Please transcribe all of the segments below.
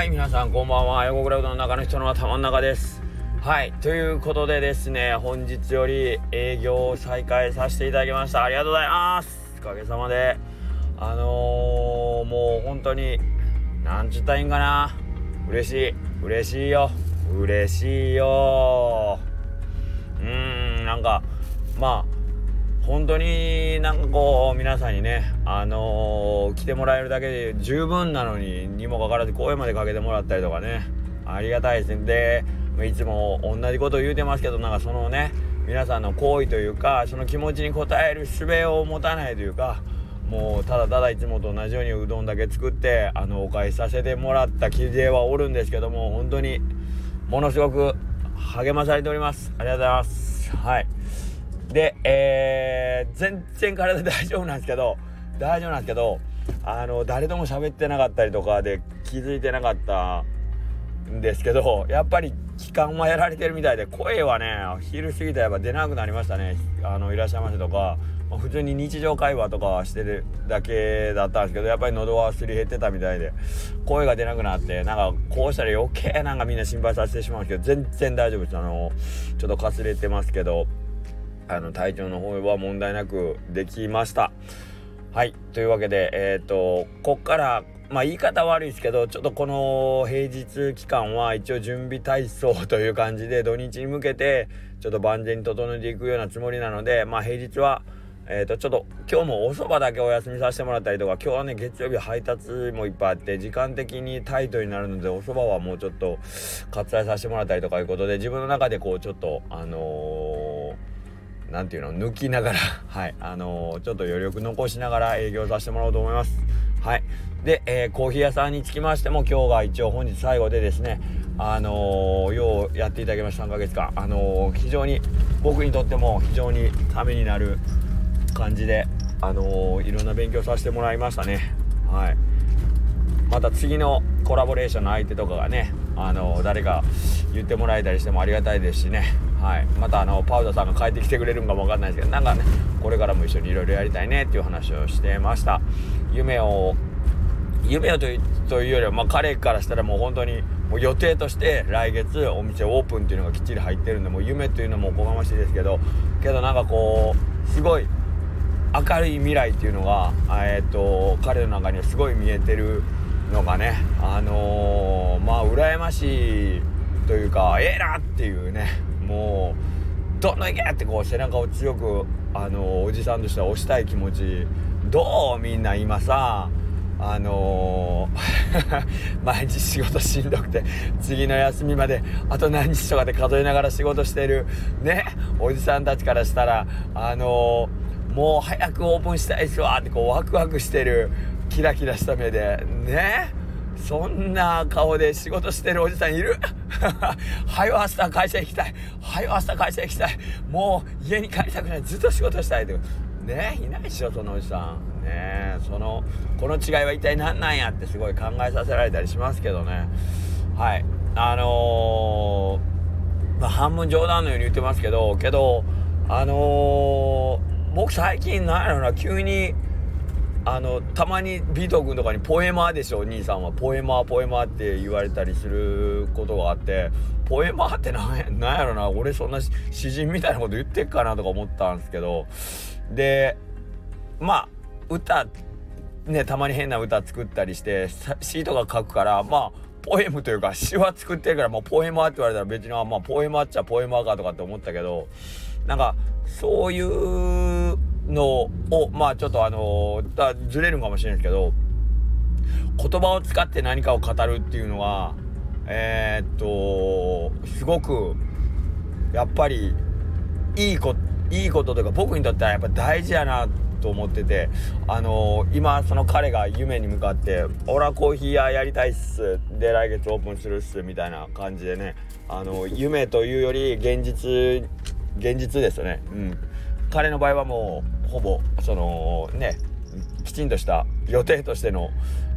はい皆さんこんばんは。横倉うどんの中の人の頭の中です。はいということでですね本日より営業を再開させていただきました。ありがとうございます。おかげさまで。あのー、もう本当になんちゅったらいいんかな。嬉しい。嬉しいよ。嬉しいよ。うーんなんかまあ本当になんかこう皆さんにねあのー、来てもらえるだけで十分なのににもかかわらず声までかけてもらったりとかね。ありがたいですね。でいつも同じことを言うてますけどなんかそのね皆さんの行為というかその気持ちに応える術を持たないというかもうただただいつもと同じようにうどんだけ作ってあのお返しさせてもらった記事はおるんですけども本当にものすごく励まされております。ありがとうございます。はい。で、えー、全然体大丈夫なんですけど、大丈夫なんですけど、あの、誰とも喋ってなかったりとかで気づいてなかったんですけど、やっぱり期間はやられてるみたいで、声はね、昼過ぎたらやっぱ出なくなりましたね。あの、いらっしゃいませとか、ま、普通に日常会話とかしてるだけだったんですけど、やっぱり喉はすり減ってたみたいで、声が出なくなって、なんかこうしたら余計なんかみんな心配させてしまうんですけど、全然大丈夫です。あの、ちょっとかすれてますけど、あの体調の方は問題なくできました。はい。というわけでえっ、ー、とこっからまあ言い方悪いですけどちょっとこの平日期間は一応準備体操という感じで土日に向けてちょっと万全に整えていくようなつもりなのでまあ平日はえー、とちょっと今日もおそばだけお休みさせてもらったりとか今日はね月曜日配達もいっぱいあって時間的にタイトになるのでおそばはもうちょっと割愛させてもらったりとかいうことで自分の中でこうちょっとあのー何ていうの抜きながら。はい。あのー、ちょっと余力残しながら営業させてもらおうと思います。はい。で、えー、コーヒー屋さんにつきましても今日が一応本日最後でですね。あのー、ようやっていただきました。3ヶ月間。あの非常に僕にとっても非常にためになる感じであのいろんな勉強させてもらいましたね。はい。また次のコラボレーションの相手とかがねあの誰か言ってもらえたりしてもありがたいですしね。はい。またあのパウダーさんが帰ってきてくれるんかもわかんないですけどなんかねこれからも一緒にいろいろやりたいねっていう話をしてました。夢を夢をというよりは、まあ、彼からしたらもう本当にもう予定として来月お店オープンっていうのがきっちり入ってるんでもう夢っていうのもおこがましいですけどけどなんかこうすごい明るい未来っていうのが、えーと、彼の中にはすごい見えてるのがねあのー、まあ羨ましいというかええー、なっていうねもうどんどんいけってこう背中を強くあのおじさんとしては押したい気持ちどうみんな今さあのー、毎日仕事しんどくて次の休みまであと何日とかで数えながら仕事してるねおじさんたちからしたらあのー、もう早くオープンしたいっすわってこうワクワクしてるキラキラした目でねそんな顔で仕事してるおじさんいる？はよ明日会社行きたい。はよ明日会社行きたい。もう家に帰りたくない。ずっと仕事したいってねいないでしょそのおじさん。ねそのこの違いは一体何なんやってすごい考えさせられたりしますけどね。はい。あのー、まあ、半分冗談のように言ってますけどけどあのー、僕最近なんやろな急にあのたまにビート君とかに「ポエマーでしょ兄さんは。ポエマーポエマー」って言われたりすることがあって。ポエマーってなんやなんやろな。俺そんな詩人みたいなこと言ってっかなとか思ったんですけど。でまあ歌ねたまに変な歌作ったりして詩とか書くからまあポエムというか詩は作ってるからもうポエマーって言われたら別にまあポエマーっちゃポエマーかとかって思ったけどなんかそういうのをまあちょっとあのだずれるかもしれないですけど言葉を使って何かを語るっていうのはえー、っとすごくやっぱりいいこいいことというか僕にとってはやっぱ大事やなと思っててあのー、今その彼が夢に向かって「オラコーヒー屋やりたいっす」で来月オープンするっすみたいな感じでねあのー、夢というより現実現実ですよね。うん。彼の場合はもうほぼそのねきちんとした予定としての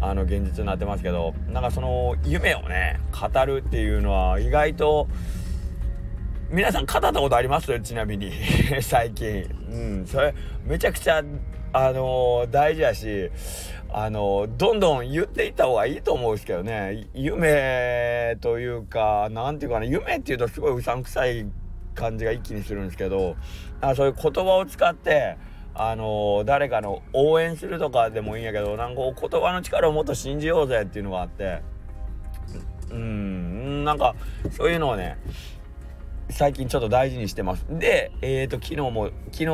あの現実になってますけどなんかその夢をね語るっていうのは意外と皆さん語ったことあります？ちなみに。最近。うん。それめちゃくちゃあの、大事やしあの、どんどん言っていった方がいいと思うんですけどね。夢というか何て言うかな。夢っていうとすごいうさんくさい感じが一気にするんですけどあそういう言葉を使ってあの、誰かの応援するとかでもいいんやけどなんか言葉の力をもっと信じようぜっていうのがあって。うんなんかそういうのをね最近ちょっと大事にしてます。で、えっ、ー、と、昨日も、昨日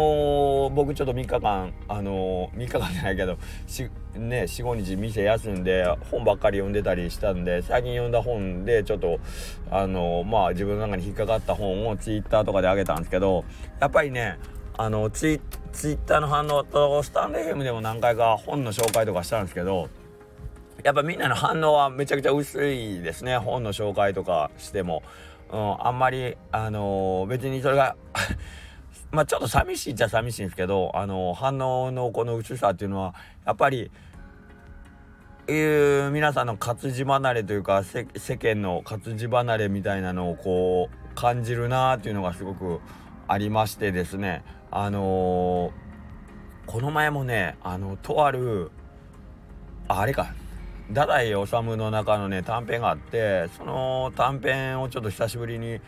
僕ちょっと3日間、あのー、3日間じゃないけど、し、ね、4、5日店休んで本ばっかり読んでたりしたんで、最近読んだ本でちょっと、あのー、まあ自分の中に引っかかった本をツイッターとかで上げたんですけど、やっぱりね、あのツイ、ツイッターの反応と、スタンド FM でも何回か本の紹介とかしたんですけど、やっぱみんなの反応はめちゃくちゃ薄いですね、本の紹介とかしても。うん、あんまり、あのー、別にそれが まあちょっと寂しいっちゃ寂しいんですけど、あのー、反応のこの薄さっていうのはやっぱり、えー、皆さんの活字離れというか世間の活字離れみたいなのをこう感じるなーっていうのがすごくありましてですね。あのー、この前もねあのとあるあれか太宰治の中のね短編があってその短編をちょっと久しぶりに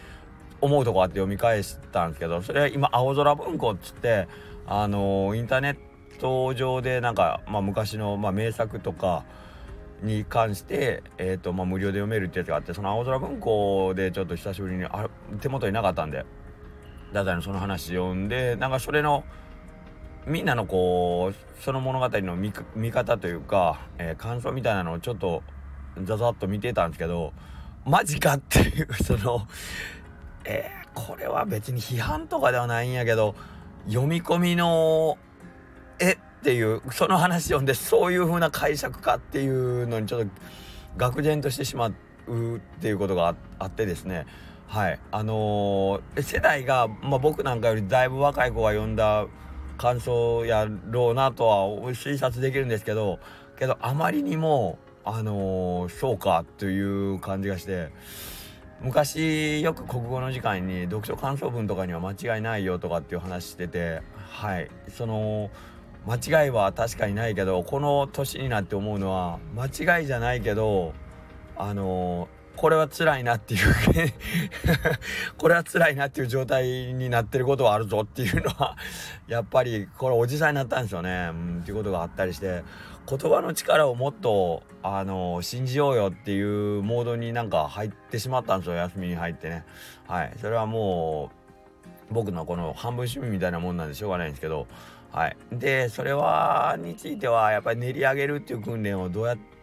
思うとこあって読み返したんですけどそれ今青空文庫っつってあのインターネット上でなんか、まあ、昔の、まあ、名作とかに関して、えーとまあ、無料で読めるってやつがあってその青空文庫でちょっと久しぶりにあ手元になかったんで太宰のその話読んでなんかそれのみんなのこうその物語の見方というか、えー、感想みたいなのをちょっとザザッと見てたんですけどマジかっていうそのえー、これは別に批判とかではないんやけど読み込みのえっていうその話読んでそういう風な解釈かっていうのにちょっと愕然としてしまうっていうことがあってですね。はい。あのー、世代が、まあ、僕なんかよりだいぶ若い子が読んだ感想やろうなとは推察できるんですけどけどあまりにもあのー、そうかという感じがして昔よく国語の時間に読書感想文とかには間違いないよとかっていう話しててはい。その間違いは確かにないけどこの年になって思うのは間違いじゃないけどあのこれは辛いなっていう これは辛いなっていう状態になってることはあるぞっていうのはやっぱりこれおじさんになったんですよね、うん、っていうことがあったりして言葉の力をもっとあの信じようよっていうモードになんか入ってしまったんですよ。休みに入ってね。はい。それはもう僕のこの半分趣味みたいなもんなんでしょうがないんですけど。はい。でそれはについてはやっぱり練り上げるっていう訓練をどうやって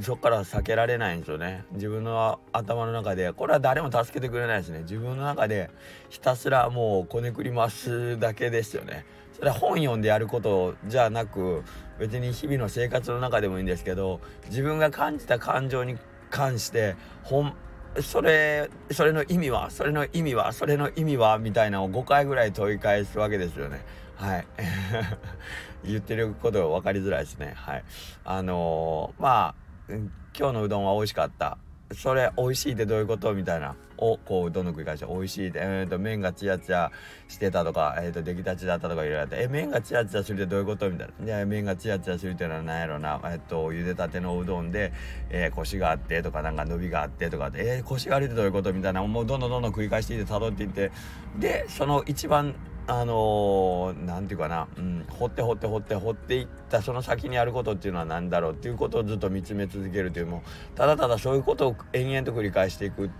そこから避けられないんですよね。自分の頭の中でこれは誰も助けてくれないですね。自分の中でひたすらもうこねくり回すだけですよね。それは本読んでやることじゃなく別に日々の生活の中でもいいんですけど自分が感じた感情に関して本それそれの意味はそれの意味はそれの意味はみたいなのを5回ぐらい問い返すわけですよね。はい。言ってること分かりづらいですね。はい。あのー、まあ今日のうどんは美味しかった。それ美味しいってどういうこと？みたいな。をこううどんどん繰り返し。美味しいって、えーと、麺がツヤツヤしてたとか、えーと、出来たちだったとかいろいろあって。え麺がツヤツヤするってどういうこと？みたいな。で麺がツヤツヤするっていうのは何やろな、えーと、茹でたてのうどんで、えー、コシがあってとかなんか伸びがあってとかでえー、コシがあるってどういうこと？みたいな。もうどんどんどんどん繰り返していって辿っていって。でその一番あの何、ー、て言うかな、うん、掘って掘って掘って掘っていったその先にあることっていうのは何だろうっていうことをずっと見つめ続けるというもただただそういうことを延々と繰り返していく、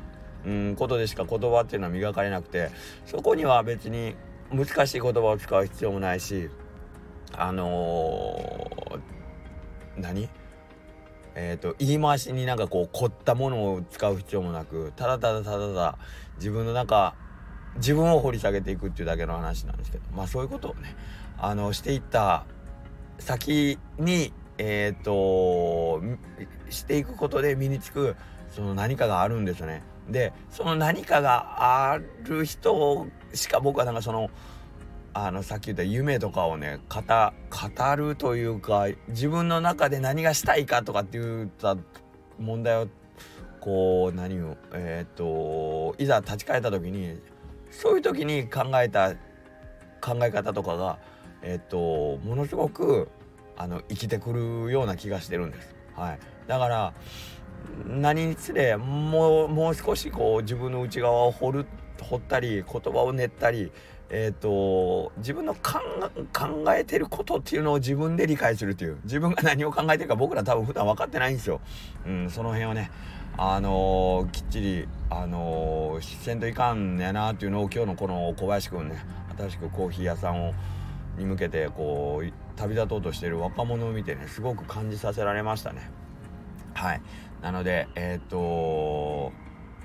うん、ことでしか言葉っていうのは磨かれなくてそこには別に難しい言葉を使う必要もないしあのー、何？えー、と言い回しになんかこう凝ったものを使う必要もなくただただただただ自分の中自分を掘り下げていくっていうだけの話なんですけどまあそういうことをねあのしていった先にえっ、としていくことで身につくその何かがあるんですよね。でその何かがある人しか僕はなんかそのあのさっき言った夢とかをね語語るというか自分の中で何がしたいかとかっていった問題をこう何をえっ、といざ立ち返った時にそういう時に考えた考え方とかがえっとものすごくあの生きてくるような気がしてるんです。はい、だから何につれもうもう少しこう自分の内側を掘る掘ったり言葉を練ったりえーと、自分の考えてることっていうのを自分で理解するという自分が何を考えてるか僕ら多分普段分かってないんですよ。うん、その辺をねあのー、きっちり、あのー、せんといかんやなっていうのを今日のこの小林くんね新しくコーヒー屋さんをに向けてこう旅立とうとしてる若者を見てねすごく感じさせられましたね。はいなのでえっ、ー、と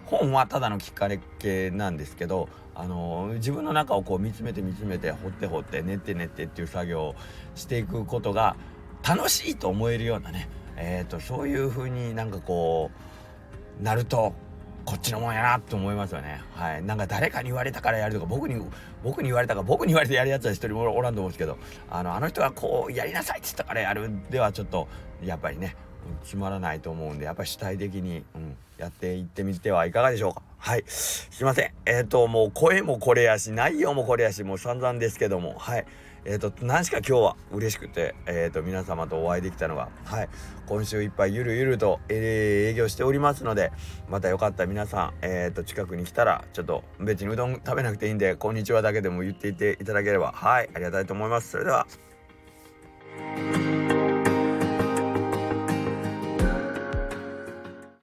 本はただのきっかけなんですけど、あの、自分の中をこう見つめて見つめて掘って掘って練って練ってっていう作業をしていくことが楽しいと思えるようなね、えーと、そういう風になんかこうなるとこっちのもんやなって思いますよね。はい。なんか誰かに言われたからやるとか、僕に、僕に言われたか、僕に言われてやるやつは一人もおらんと思うんですけど、あの、あの人がこう、やりなさいって言ったからやるではちょっと、やっぱりね、決まらないと思うんでやっぱり主体的に、うん、やっていってみてはいかがでしょうか。はい。すいません。えっ、ー、ともう声もこれやし内容もこれやしもう散々ですけども。はい。えっ、ー、と何しか今日は嬉しくてえっ、ー、と皆様とお会いできたのがはい。今週いっぱいゆるゆると、え営業しておりますのでまたよかった皆さんえっ、と近くに来たらちょっと別にうどん食べなくていいんでこんにちはだけでも言っていていただければはい。ありがたいと思います。それでは。